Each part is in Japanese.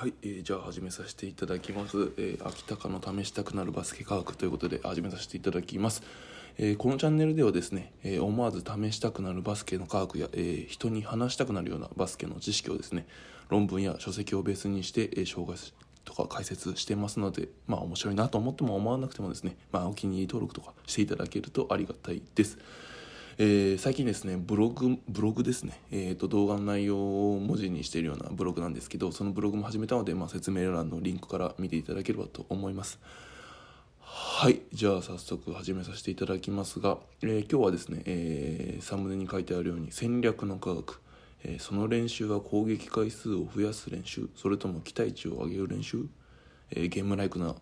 はい、えーじゃあ始めさせていただきます、えー秋高の試したくなるバスケ科学ということで始めさせていただきます、えーこのチャンネルではですね、えー思わず試したくなるバスケの科学や、えー人に話したくなるようなバスケの知識をですね論文や書籍をベースにして、えー紹介とか解説してますのでまあ面白いなと思っても思わなくてもですね、まあ、お気に入り登録とかしていただけるとありがたいです。えー最近ですねブログブログですね、えー、と動画の内容を文字にしているようなブログなんですけどそのブログも始めたので、まあ、説明欄のリンクから見ていただければと思います。はい。じゃあ早速始めさせていただきますが、えー今日はですね、えーサムネに書いてあるように戦略の科学、えその練習は攻撃回数を増やす練習。それとも期待値を上げる練習、えゲームライクな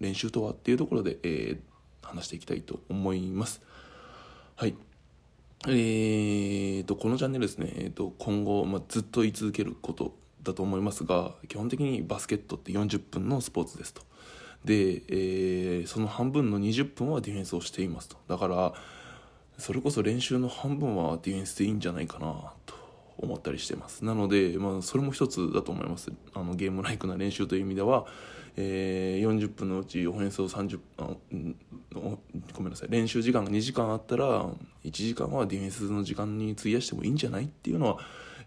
練習とはっていうところで、え話していきたいと思います。はい。えー、とこのチャンネルですね、えー、と今後、まあ、ずっと言い続けることだと思いますが基本的にバスケットって40分のスポーツですと。で、えーその半分の20分はディフェンスをしていますと。だからそれこそ練習の半分はディフェンスでいいんじゃないかなと。思ったりしてます。なので、まあ、それも一つだと思います。あのゲームライクな練習という意味では、えー40分のうちオフェンスを30あごめんなさい。練習時間が2時間あったら1時間はディフェンスの時間に費やしてもいいんじゃないっていうのは、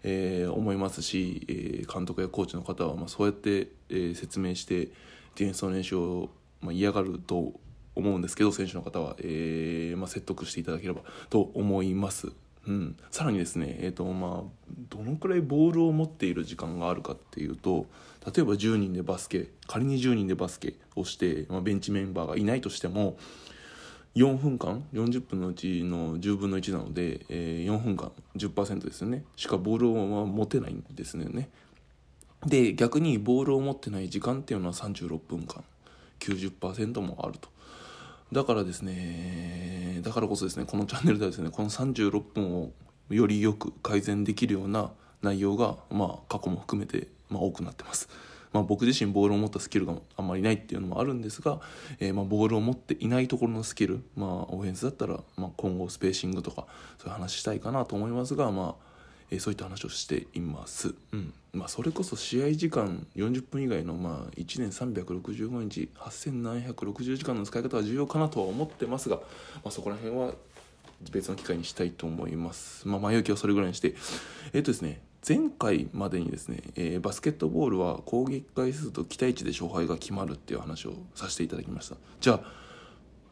えー思いますし、えー監督やコーチの方はまあそうやって、えー説明してディフェンスの練習を、まあ、嫌がると思うんですけど選手の方は、えーまあ、説得していただければと思います。うん、さらにですね、えーとまあ、どのくらいボールを持っている時間があるかっていうと例えば10人でバスケ仮に10人でバスケをして、まあ、ベンチメンバーがいないとしても4分間40分のうちの10分の1なので、えー4分間10%ですよね。しかボールを持てないんですね。で逆にボールを持ってない時間っていうのは36分間90%もあると。だからですねだからこそですねこのチャンネルではですねこの36分をよりよく改善できるような内容がまあ過去も含めてまあ多くなってます。まあ、僕自身ボールを持ったスキルがあんまりないっていうのもあるんですが、えーまあボールを持っていないところのスキル、まあ、オフェンスだったら、まあ、今後スペーシングとかそういう話したいかなと思いますが、まあえーそういった話をしています、うんまあ、それこそ試合時間40分以外の、まあ、1年365日8760時間の使い方は重要かなとは思ってますが、まあ、そこら辺は別の機会にしたいと思います。まあ、前置きはそれぐらいにして、えっとですね、前回までにですね、えーバスケットボールは攻撃回数と期待値で勝敗が決まるっていう話をさせていただきました。じゃあ、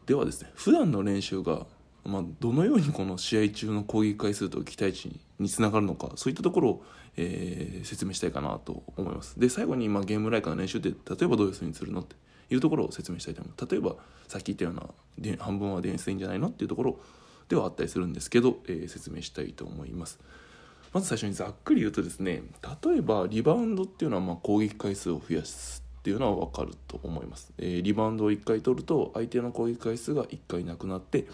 ではですね、普段の練習が、まあ、どのようにこの試合中の攻撃回数と期待値につながるのか、そういったところを、えー説明したいかなと思います。で、最後に、まあ、ゲームライクの練習って、例えばどういうふうにするのっていうところを説明したいと思います。例えば、さっき言ったような、で半分はディフェンスでいいんじゃないのっていうところではあったりするんですけど、えー説明したいと思います。まず最初にざっくり言うとですね例えばリバウンドっていうのはま攻撃回数を増やすっていうのは分かると思います、えーリバウンドを1回取ると相手の攻撃回数が1回なくなって、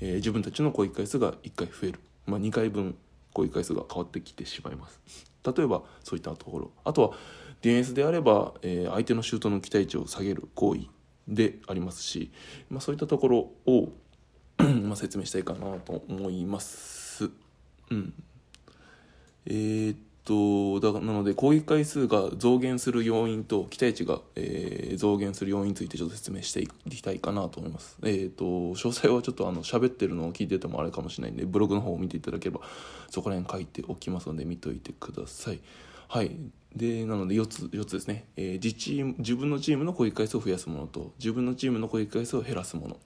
えー自分たちの攻撃回数が1回増える、まあ、2回分攻撃回数が変わってきてしまいます。例えばそういったところ。あとはディフェンスであれば、えー相手のシュートの期待値を下げる行為でありますし、まあ、そういったところを まあ説明したいかなと思います。うん。えーっとだなので攻撃回数が増減する要因と期待値が、えー増減する要因についてちょっと説明していきたいかなと思います。えーっと詳細はちょっとあの喋ってるのを聞いててもあれかもしれないんでブログの方を見ていただければそこら辺書いておきますので見といてください。はいでなので4つ ,4 つですね、えー自チーム自分のチームの攻撃回数を増やすものと自分のチームの攻撃回数を減らすもの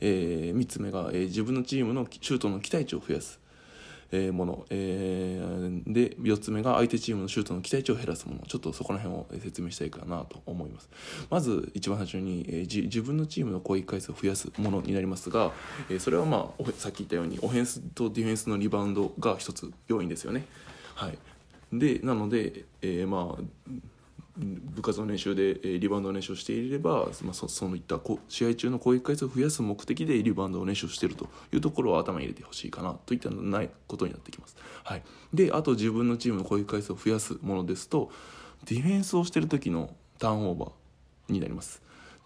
え3つ目が、えー自分のチームのシュートの期待値を増やす、えもの、えーで4つ目が相手チームのシュートの期待値を減らすもの。ちょっとそこら辺を説明したいかなと思います。まず一番最初に、えー自分のチームの攻撃回数を増やすものになりますが、えーそれはまあさっき言ったようにオフェンスとディフェンスのリバウンドが一つ要因ですよね。はい。でなので、えまあ部活の練習で、リバウンドの練習をしていれば、まあ、そそういった試合中の攻撃回数を増やす目的でリバウンドの練習しているというところを頭に入れてほしいかなといったないことになってきます。はい、であと自分のチームの攻撃回数を増やすものですとディフェンスをしている時のターンオーバーになります。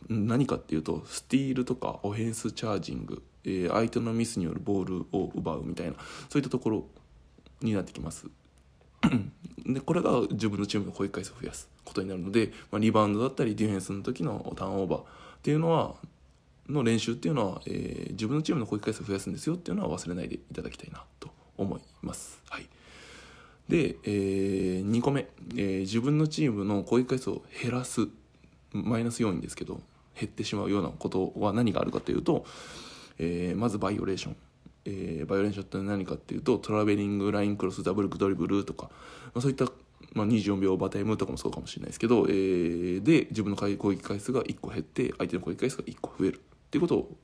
何かっていうとスティールとかオフェンスチャージング、えー相手のミスによるボールを奪うみたいなそういったところになってきます。でこれが自分のチームの攻撃回数を増やすことになるので、まあ、リバウンドだったりディフェンスの時のターンオーバーっていうのはの練習っていうのは、えー、自分のチームの攻撃回数を増やすんですよっていうのは忘れないでいただきたいなと思います。はい。で、えー、2個目、えー、自分のチームの攻撃回数を減らす。マイナス要因ですけど減ってしまうようなことは何があるかというと、えー、まずバイオレーション、えー、バイオレーションって何かっていうとトラベリングラインクロスダブルドリブルとか、まあ、そういった、まあ、24秒バタイムとかもそうかもしれないですけど、えー、で自分の攻撃回数が1個減って相手の攻撃回数が1個増えるっていうことを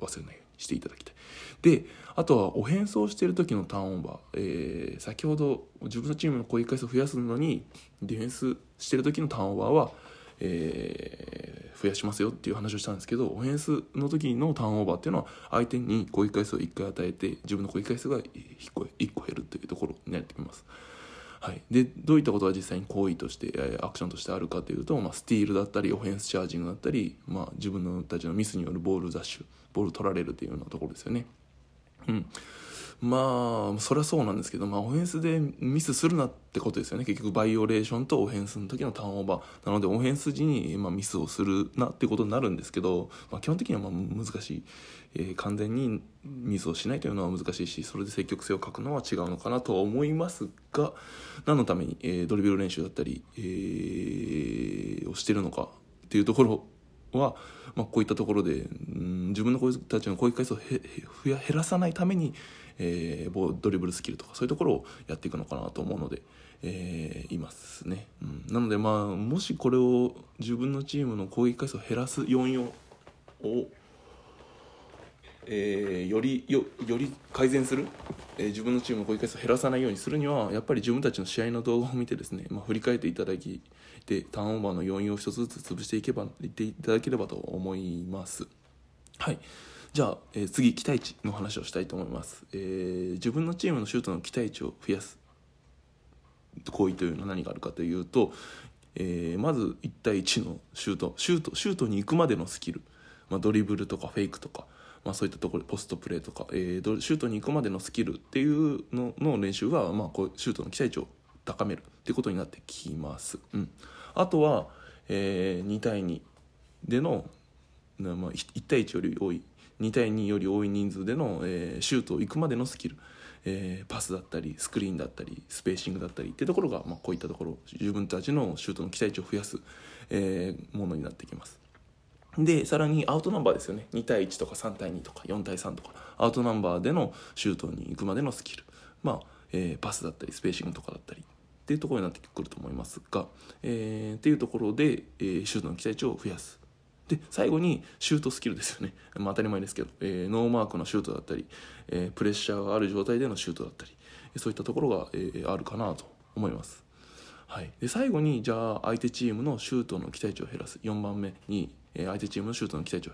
忘れないようにしていただきたい。であとはオフェンスをしている時のターンオーバー、えー、先ほど自分のチームの攻撃回数を増やすのにディフェンスしてる時のターンオーバーは、えー、増やしますよっていう話をしたんですけどオフェンスの時のターンオーバーっていうのは相手に攻撃回数を1回与えて自分の攻撃回数が1個 ,1 個減るというところになってきます。はい、でどういったことが実際に行為としてアクションとしてあるかというと、まあ、スティールだったりオフェンスチャージングだったり、まあ、自分たちのミスによるボール雑種ボール取られるというようなところですよね。うん、まあそりゃそうなんですけど、まあ、オフェンスでミスするなってことですよね。結局バイオレーションとオフェンスの時のターンオーバー。なのでオフェンス時に、まあ、ミスをするなってことになるんですけど、まあ、基本的にはまあ難しい、えー、完全にミスをしないというのは難しいしそれで積極性を欠くのは違うのかなとは思いますが何のために、えー、ドリブル練習だったり、えー、をしてるのかっていうところは、まあ、こういったところで、うん、自分の子たちの攻撃回数を減らさないために、えー、ドリブルスキルとかそういうところをやっていくのかなと思うので、えー、いますね、うん、なのでまあもしこれを自分のチームの攻撃回数を減らす要因をえー、よりよより改善する、えー、自分のチームの攻撃回数を減らさないようにするにはやっぱり自分たちの試合の動画を見てですね、まあ、振り返っていただきでターンオーバーの要因を一つずつ潰していけばいっていただければと思います。はい。じゃあ、えー、次期待値の話をしたいと思います、えー、自分のチームのシュートの期待値を増やす。行為というのは何があるかというと、えー、まず1対1のシュート。シュートシュートに行くまでのスキル、まあ、ドリブルとかフェイクとかまあ、そういったところポストプレーとか、えー、シュートに行くまでのスキルっていうのの練習が、まあ、こうシュートの期待値を高める。っていうことになってきます。うん、あとは、えー、2対2での、まあ、1対1より多い2対2より多い人数での、えー、シュートを行くまでのスキル、えー、パスだったりスクリーンだったりスペーシングだったりっていうところが、まあ、こういったところ自分たちのシュートの期待値を増やす、えー、ものになってきます。でさらにアウトナンバーですよね。2対1とか3対2とか4対3とかアウトナンバーでのシュートに行くまでのスキル。まあ、えー、パスだったりスペーシングとかだったりっていうところになってくると思いますが、えー、っていうところで、えー、シュートの期待値を増やす。で最後にシュートスキルですよね、まあ、当たり前ですけど、えー、ノーマークのシュートだったり、えー、プレッシャーがある状態でのシュートだったりそういったところが、えー、あるかなと思います。はい、で最後にじゃあ相手チームのシュートの期待値を減らす。4番目に、えー、相手チームのシュートの期待値を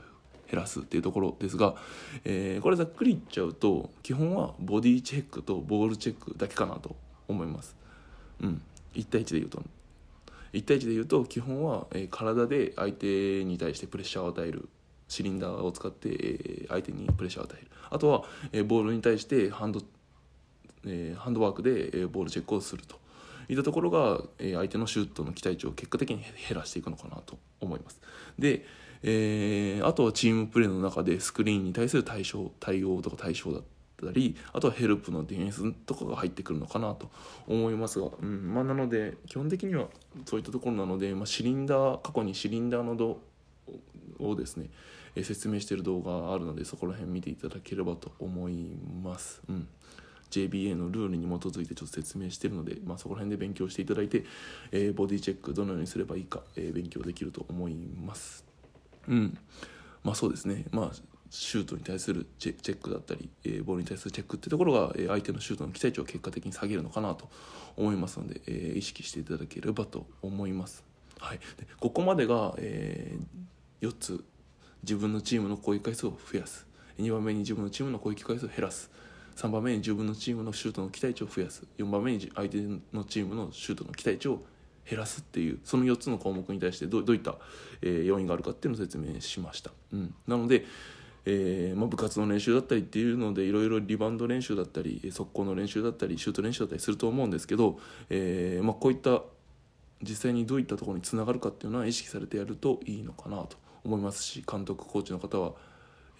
減らすっていうところですが、えー、これざっくり言っちゃうと基本はボディチェックとボールチェックだけかなと思います。うん、1対1で言うと。1対1で言うと基本は、え、体で相手に対してプレッシャーを与える。シリンダーを使って、え、相手にプレッシャーを与える。あとは、え、ボールに対してハンド,、え、ハンドワークで、え、ボールチェックをすると。いったところが、え、相手のシュートの期待値を結果的に減らしていくのかなと思います。で、えー、あとはチームプレーの中でスクリーンに対する対象対応とか対象だたりあとはヘルプのディフェンスとかが入ってくるのかなと思いますが、うんまあ、なので基本的にはそういったところなので、まあ、シリンダー過去にシリンダーの度をですね、え、説明している動画があるのでそこら辺見ていただければと思います。うん JBA のルールに基づいてちょっと説明してるので、まあ、そこら辺で勉強していただいて、えー、ボディチェックどのようにすればいいか、えー、勉強できると思います。うんまあそうですね、まあ、シュートに対するチェックだったり、えー、ボールに対するチェックってところが、え、相手のシュートの期待値を結果的に下げるのかなと思いますので、え、意識していただければと思います。はい、でここまでが、え、4つ自分のチームの攻撃回数を増やす。2番目に自分のチームの攻撃回数を減らす。3番目に自分のチームのシュートの期待値を増やす。4番目に相手のチームのシュートの期待値を減らすっていうその4つの項目に対してどういった、えー、要因があるかっていうのを説明しました、うん、なので、えーまあ、部活の練習だったりっていうのでいろいろリバウンド練習だったり速攻の練習だったりシュート練習だったりすると思うんですけど、えーまあ、こういった実際にどういったところにつながるかっていうのは意識されてやるといいのかなと思いますし監督コーチの方は、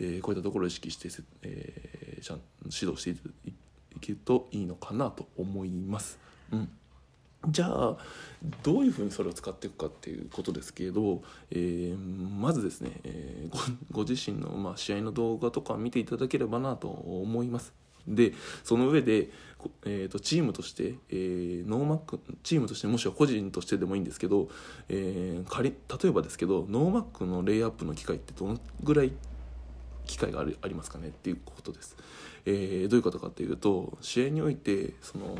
えー、こういったところを意識して、えー、ちゃん指導していけるといいのかなと思います。うんじゃあどういうふうにそれを使っていくかっていうことですけど、えー、まずですね、えー、ご自身の、まあ、試合の動画とか見ていただければなと思います。でその上で、えーと、チームとして、えー、ノーマークチームとしてもしくは個人としてでもいいんですけど、えー、仮例えばですけどノーマークのレイアップの機会ってどのぐらい機会がありありますかねっていうことです、えー、どういうことかっていうと試合においてその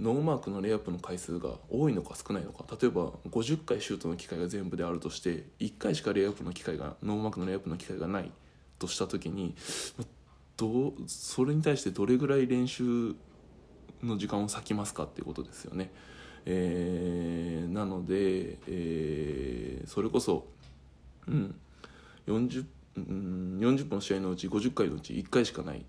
ノーマークのレイアップの回数が多いのか少ないのか。例えば50回シュートの機会が全部であるとして1回しかレイアップの機会がノーマークのレイアップの機会がないとした時にどうそれに対してどれぐらい練習の時間を割きますかっていうことですよね。えー、なので、えー、それこそ、うん、40, うん、40分の試合のうち50回のうち1回しかない。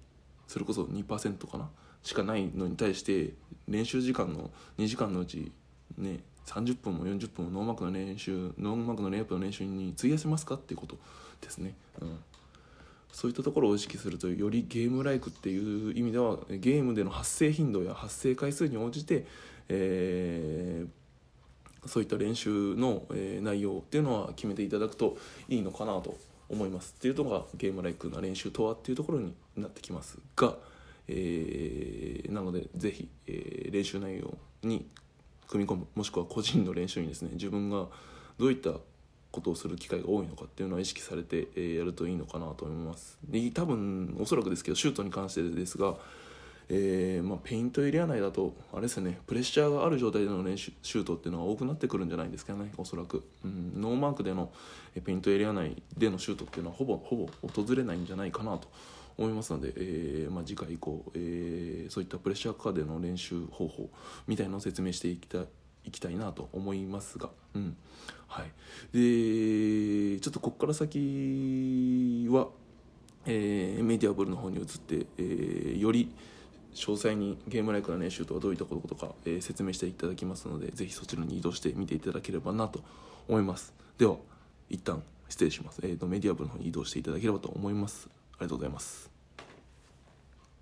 それこそ2%かな。しかないのに対して練習時間の2時間のうちね30分も40分もノーマークの練習ノーマークのレイアップの練習に費やせますかっていうことですね。うんそういったところを意識するとよりゲームライクっていう意味ではゲームでの発生頻度や発生回数に応じて、えー、そういった練習の、え、内容っていうのは決めていただくといいのかなと思いますっていうのがゲームライクな練習とはっていうところになってきますが、えー、なのでぜひ、えー、練習内容に組み込むもしくは個人の練習にですね自分がどういったことをする機会が多いのかっていうのは意識されて、えやるといいのかなと思います。で多分おそらくですけどシュートに関してですが、えー、まあ、ペイントエリア内だとあれですねプレッシャーがある状態での練習シュートっていうのは多くなってくるんじゃないですかねおそらく、うん、ノーマークでのペイントエリア内でのシュートっていうのはほぼほぼ訪れないんじゃないかなと思いますので、えーまあ、次回以降、え、そういったプレッシャー下での練習方法みたいなのを説明していきたいいきたいなと思いますが、うん。はい、でちょっとここから先は、えー、メディアブルの方に移って、えー、より詳細にゲームライクな練習とはどういったことか、えー、説明していただきますのでぜひそちらに移動して見ていただければなと思います。では一旦失礼します、えーと、メディアブルの方に移動していただければと思います。ありがとうございます。